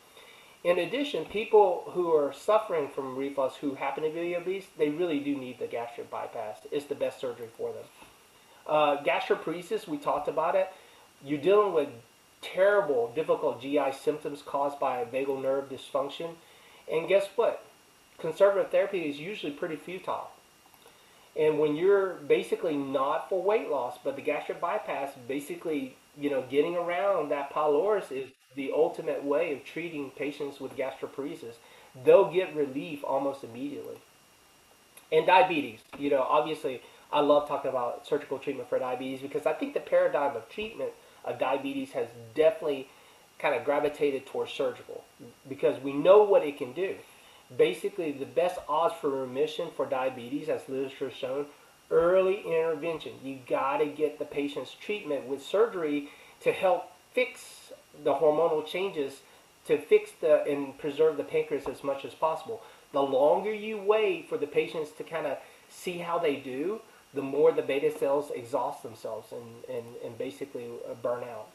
In addition, people who are suffering from reflux who happen to be obese, they really do need the gastric bypass. It's the best surgery for them. Uh, gastroparesis, we talked about it. You're dealing with terrible, difficult GI symptoms caused by vagal nerve dysfunction. And guess what? Conservative therapy is usually pretty futile. And when you're basically not for weight loss, but the gastric bypass, basically, you know, getting around that pylorus is the ultimate way of treating patients with gastroparesis. They'll get relief almost immediately. And diabetes, you know, obviously, I love talking about surgical treatment for diabetes because I think the paradigm of treatment of diabetes has definitely kind of gravitated towards surgical because we know what it can do basically the best odds for remission for diabetes, as literature has shown, early intervention. You got to get the patient's treatment with surgery to help fix the hormonal changes to fix the and preserve the pancreas as much as possible. The longer you wait for the patients to kind of see how they do, the more the beta cells exhaust themselves and, and, and basically uh, burn out.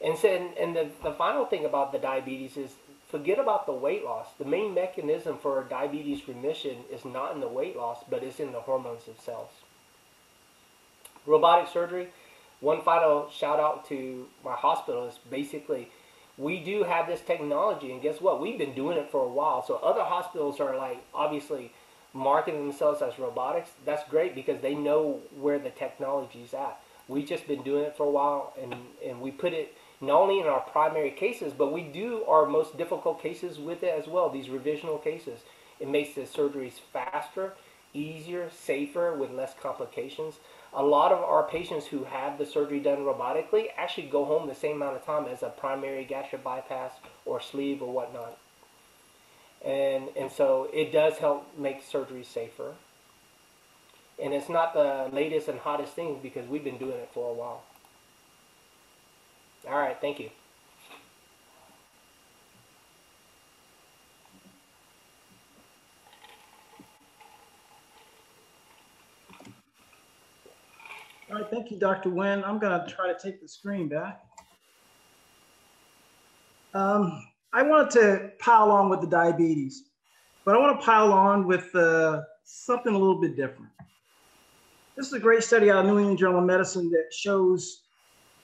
And so, and, and the, the final thing about the diabetes is forget about the weight loss. The main mechanism for diabetes remission is not in the weight loss, but is in the hormones themselves. Robotic surgery. One final shout out to my hospital is basically we do have this technology, and guess what? We've been doing it for a while. So other hospitals are like obviously marketing themselves as robotics. That's great because they know where the technology is at. We've just been doing it for a while, and and we put it not only in our primary cases, but we do our most difficult cases with it as well, these revisional cases. It makes the surgeries faster, easier, safer, with less complications. A lot of our patients who have the surgery done robotically actually go home the same amount of time as a primary gastric bypass or sleeve or whatnot. And, and so it does help make surgery safer. And it's not the latest and hottest thing because we've been doing it for a while. All right, thank you. All right, thank you, Dr. Nguyen. I'm going to try to take the screen back. Um, I wanted to pile on with the diabetes, but I want to pile on with uh, something a little bit different. This is a great study out of New England Journal of Medicine that shows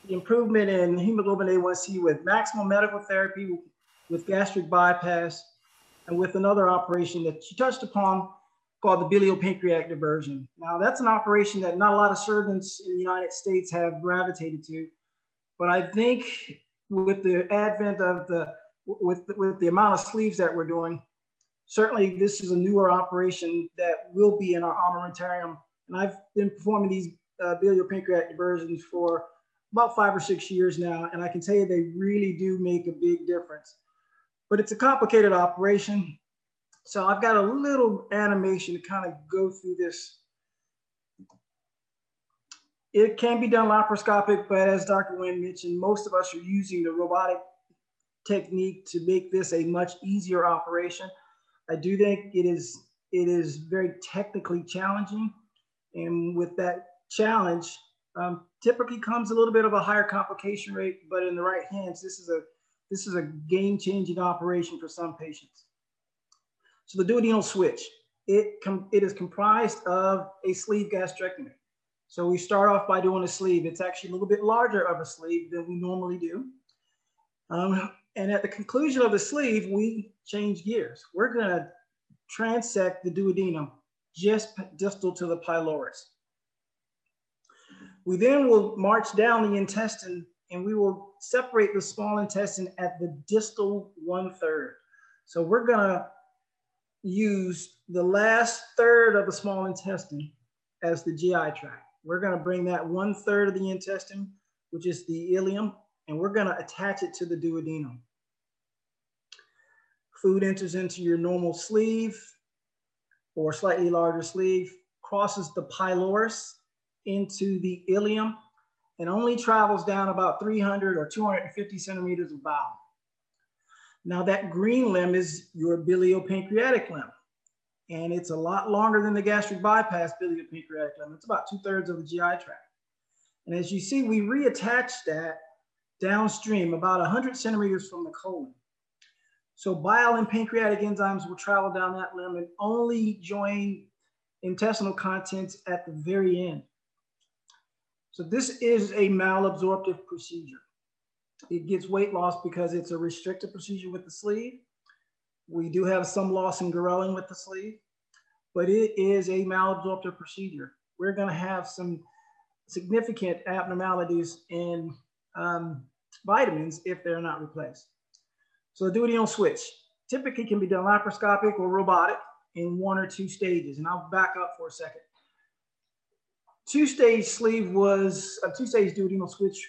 the improvement in hemoglobin A1C with maximal medical therapy, with gastric bypass, and with another operation that she touched upon called the biliopancreatic diversion. Now, that's an operation that not a lot of surgeons in the United States have gravitated to, but I think with the advent of the with with the amount of sleeves that we're doing, certainly this is a newer operation that will be in our armamentarium. And I've been performing these uh, biliopancreatic diversions for about five or six years now, and I can tell you they really do make a big difference. But it's a complicated operation. So I've got a little animation to kind of go through this. it can be done laparoscopic, but as Dr. Nguyen mentioned, most of us are using the robotic technique to make this a much easier operation. I do think it is it is very technically challenging, and with that challenge, um, typically comes a little bit of a higher complication rate. But in the right hands, this is a this is a game-changing operation for some patients. So the duodenal switch, it, it is comprised of a sleeve gastrectomy. So we start off by doing a sleeve. It's actually a little bit larger of a sleeve than we normally do. Um, and at the conclusion of the sleeve, we change gears. We're gonna transect the duodenum just distal to the pylorus. We then will march down the intestine and we will separate the small intestine at the distal one third. So we're gonna use the last third of the small intestine as the GI tract. We're gonna bring that one third of the intestine, which is the ileum, and we're gonna attach it to the duodenum. Food enters into your normal sleeve or slightly larger sleeve, crosses the pylorus into the ileum, and only travels down about 300 or 250 centimeters of bowel. Now that green limb is your biliopancreatic limb and it's a lot longer than the gastric bypass biliopancreatic limb. It's about two thirds of the GI tract. And as you see, we reattach that downstream about 100 centimeters from the colon. So bile and pancreatic enzymes will travel down that limb and only join intestinal contents at the very end. So this is a malabsorptive procedure. It gets weight loss because it's a restricted procedure with the sleeve we do have some loss in Ghrelin with the sleeve, but it is a malabsorptive procedure. We're going to have some significant abnormalities in um, vitamins if they're not replaced. So do the duodenal switch typically can be done laparoscopic or robotic in one or two stages. And I'll back up for a second. Two-stage sleeve was, a two-stage duodenal switch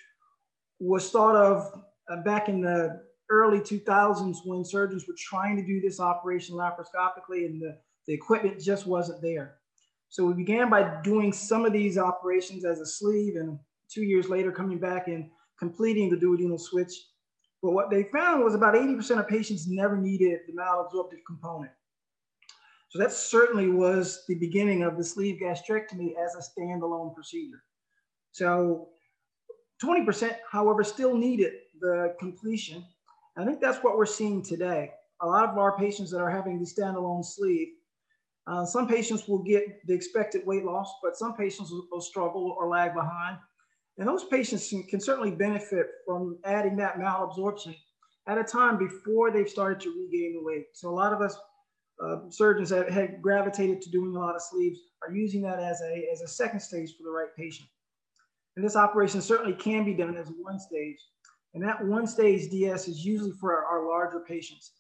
was thought of uh, back in the early 2000s when surgeons were trying to do this operation laparoscopically and the, the equipment just wasn't there. So we began by doing some of these operations as a sleeve and two years later coming back and completing the duodenal switch. But what they found was about 80% of patients never needed the malabsorptive component. So that certainly was the beginning of the sleeve gastrectomy as a standalone procedure. So 20%, however, still needed the completion I think that's what we're seeing today. A lot of our patients that are having the standalone sleeve, uh, some patients will get the expected weight loss, but some patients will, will struggle or lag behind. And those patients can, can certainly benefit from adding that malabsorption at a time before they've started to regain the weight. So a lot of us uh, surgeons that had gravitated to doing a lot of sleeves are using that as a, as a second stage for the right patient. And this operation certainly can be done as one stage and that one stage DS is usually for our, our larger patients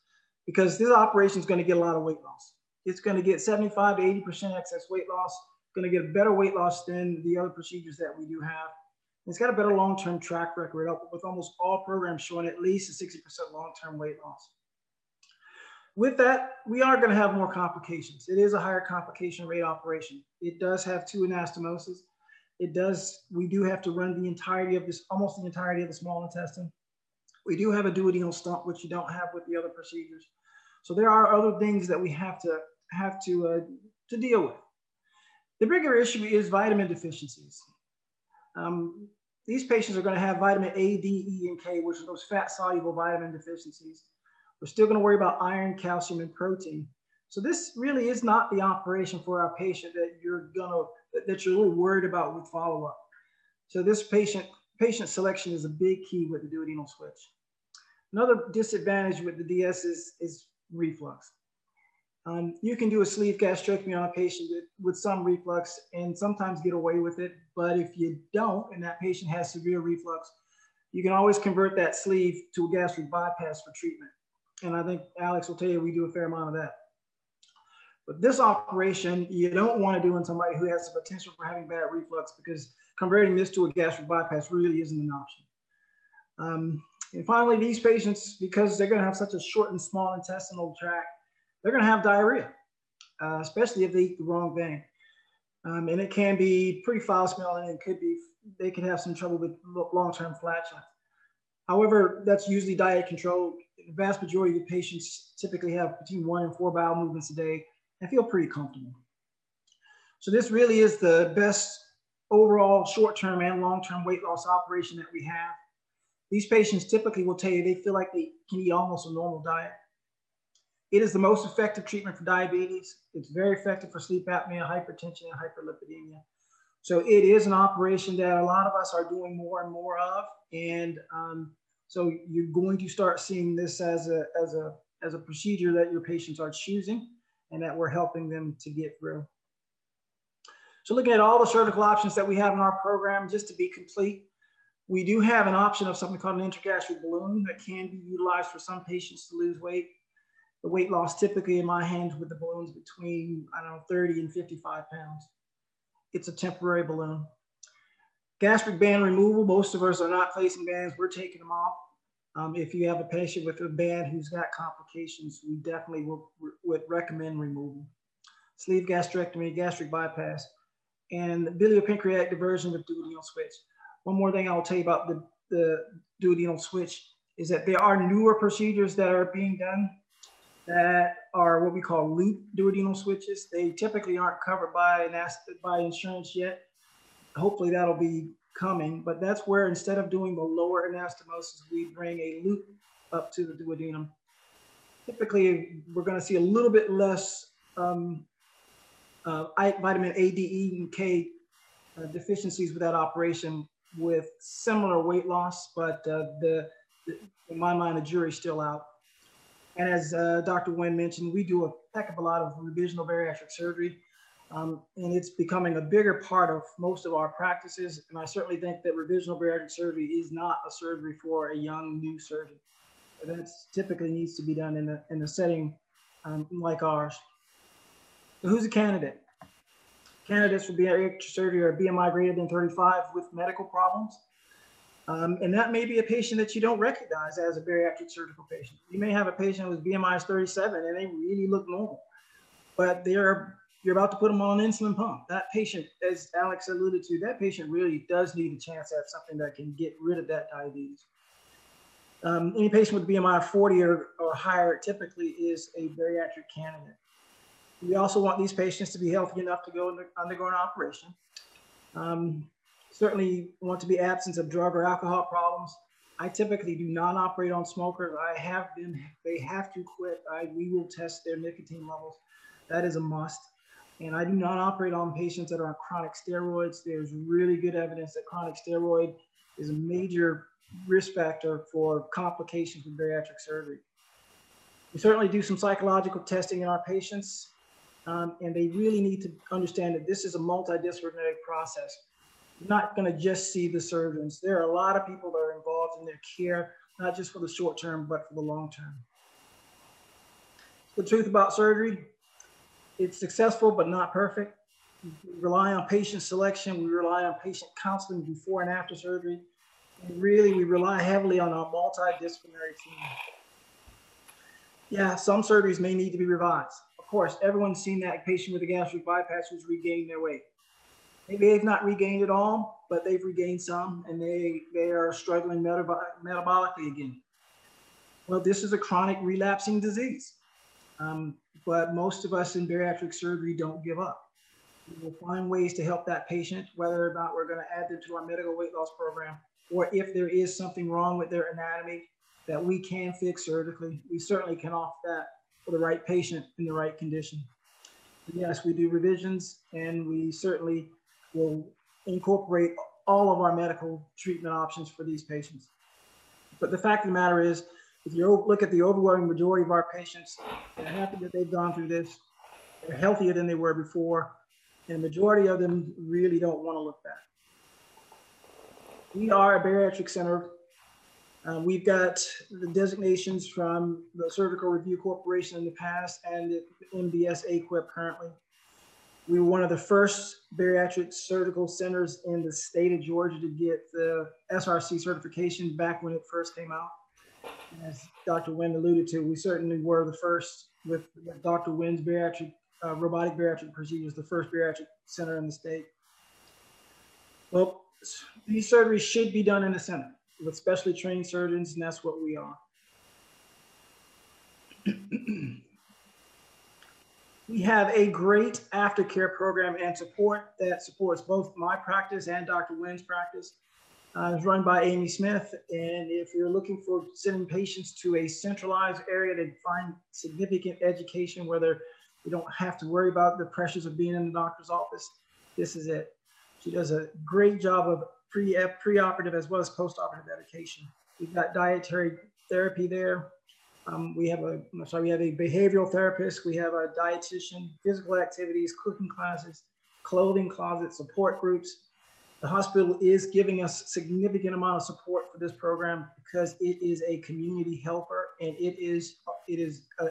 because this operation is going to get a lot of weight loss. It's going to get 75 to 80% excess weight loss, going to get a better weight loss than the other procedures that we do have. It's got a better long-term track record with almost all programs showing at least a 60% long-term weight loss. With that, we are going to have more complications. It is a higher complication rate operation. It does have two anastomoses. It does, we do have to run the entirety of this, almost the entirety of the small intestine. We do have a duodenal stump, which you don't have with the other procedures. So there are other things that we have to have to, uh, to deal with. The bigger issue is vitamin deficiencies. Um, these patients are going to have vitamin A, D, E, and K, which are those fat soluble vitamin deficiencies. We're still going to worry about iron, calcium, and protein. So this really is not the operation for our patient that you're to that you're a little worried about with follow-up. So this patient, patient selection is a big key with the duodenal switch. Another disadvantage with the DS is, is reflux. Um, you can do a sleeve gastrectomy on a patient with, with some reflux and sometimes get away with it. But if you don't, and that patient has severe reflux, you can always convert that sleeve to a gastric bypass for treatment. And I think Alex will tell you we do a fair amount of that. But this operation, you don't want to do in somebody who has the potential for having bad reflux because converting this to a gastric bypass really isn't an option. Um, and finally, these patients, because they're going to have such a short and small intestinal tract, they're going to have diarrhea, uh, especially if they eat the wrong thing. Um, and it can be pretty foul smelling. It could be they can have some trouble with long-term flatulence. However, that's usually diet controlled. The vast majority of the patients typically have between one and four bowel movements a day and feel pretty comfortable. So this really is the best overall short-term and long-term weight loss operation that we have. These patients typically will tell you they feel like they can eat almost a normal diet. It is the most effective treatment for diabetes. It's very effective for sleep apnea, hypertension, and hyperlipidemia. So it is an operation that a lot of us are doing more and more of. And um, so you're going to start seeing this as a, as, a, as a procedure that your patients are choosing and that we're helping them to get through. So looking at all the surgical options that we have in our program, just to be complete, we do have an option of something called an intragastric balloon that can be utilized for some patients to lose weight. The weight loss typically in my hands with the balloons between, I don't know, 30 and 55 pounds. It's a temporary balloon. Gastric band removal, most of us are not placing bands, we're taking them off. Um, if you have a patient with a band who's got complications, we definitely will, would recommend removal. Sleeve gastrectomy, gastric bypass, and biliopancreatic diversion with duodenal switch. One more thing I'll tell you about the, the duodenal switch is that there are newer procedures that are being done that are what we call loop duodenal switches. They typically aren't covered by, by insurance yet. Hopefully that'll be coming, but that's where instead of doing the lower anastomosis, we bring a loop up to the duodenum. Typically, we're going to see a little bit less um, uh, vitamin A, D, E, and K uh, deficiencies with that operation with similar weight loss, but uh, the, the, in my mind, the jury's still out. And as uh, Dr. Nguyen mentioned, we do a heck of a lot of revisional bariatric surgery, um, and it's becoming a bigger part of most of our practices. And I certainly think that revisional bariatric surgery is not a surgery for a young new surgeon. That typically needs to be done in a, in a setting um, like ours. So who's a candidate? Candidates for bariatric surgery are BMI greater than 35 with medical problems. Um, and that may be a patient that you don't recognize as a bariatric surgical patient. You may have a patient with BMI is 37 and they really look normal, but they're you're about to put them on an insulin pump. That patient, as Alex alluded to, that patient really does need a chance at something that can get rid of that diabetes. Um, any patient with BMI of 40 or, or higher typically is a bariatric candidate. We also want these patients to be healthy enough to go under, undergo an operation. Um, certainly want to be absence of drug or alcohol problems. I typically do not operate on smokers. I have them, they have to quit. I, we will test their nicotine levels. That is a must. And I do not operate on patients that are on chronic steroids. There's really good evidence that chronic steroid is a major risk factor for complications with bariatric surgery. We certainly do some psychological testing in our patients. Um, and they really need to understand that this is a multidisciplinary process. You're not going to just see the surgeons. There are a lot of people that are involved in their care, not just for the short term, but for the long term. The truth about surgery, it's successful, but not perfect. We rely on patient selection. We rely on patient counseling before and after surgery. And really, we rely heavily on our multidisciplinary team. Yeah, some surgeries may need to be revised of course, everyone's seen that patient with a gastric bypass who's regained their weight. Maybe they've not regained it all, but they've regained some and they, they are struggling metab metabolically again. Well, this is a chronic relapsing disease. Um, but most of us in bariatric surgery don't give up. We will find ways to help that patient, whether or not we're going to add them to our medical weight loss program, or if there is something wrong with their anatomy that we can fix surgically, we certainly can offer that for the right patient in the right condition. yes, we do revisions and we certainly will incorporate all of our medical treatment options for these patients. But the fact of the matter is, if you look at the overwhelming majority of our patients, they're happy that they've gone through this. They're healthier than they were before. And the majority of them really don't want to look back. We are a bariatric center um, we've got the designations from the Surgical Review Corporation in the past and the MBS AQIP currently. We were one of the first bariatric surgical centers in the state of Georgia to get the SRC certification back when it first came out. As Dr. Nguyen alluded to, we certainly were the first with Dr. Nguyen's bariatric, uh, robotic bariatric procedures, the first bariatric center in the state. Well, these surgeries should be done in the center with specially trained surgeons, and that's what we are. we have a great aftercare program and support that supports both my practice and Dr. Nguyen's practice. Uh, it's run by Amy Smith, and if you're looking for sending patients to a centralized area to find significant education, whether you don't have to worry about the pressures of being in the doctor's office, this is it. She does a great job of pre preoperative as well as postoperative education. We've got dietary therapy there. Um, we have a I'm sorry, we have a behavioral therapist. We have a dietitian, physical activities, cooking classes, clothing closet, support groups. The hospital is giving us significant amount of support for this program because it is a community helper and it is it is uh,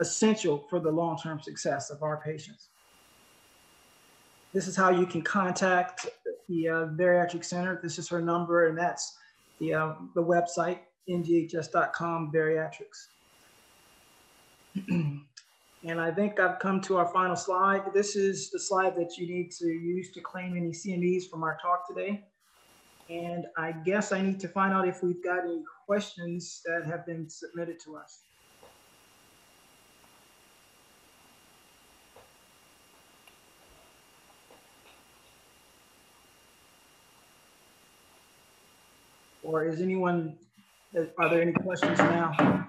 essential for the long-term success of our patients. This is how you can contact the uh, bariatric center. This is her number, and that's the uh, the website nghs.com bariatrics. and I think I've come to our final slide. This is the slide that you need to use to claim any CMEs from our talk today. And I guess I need to find out if we've got any questions that have been submitted to us. Or is anyone, are there any questions now?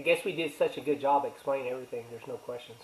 I guess we did such a good job explaining everything. There's no questions.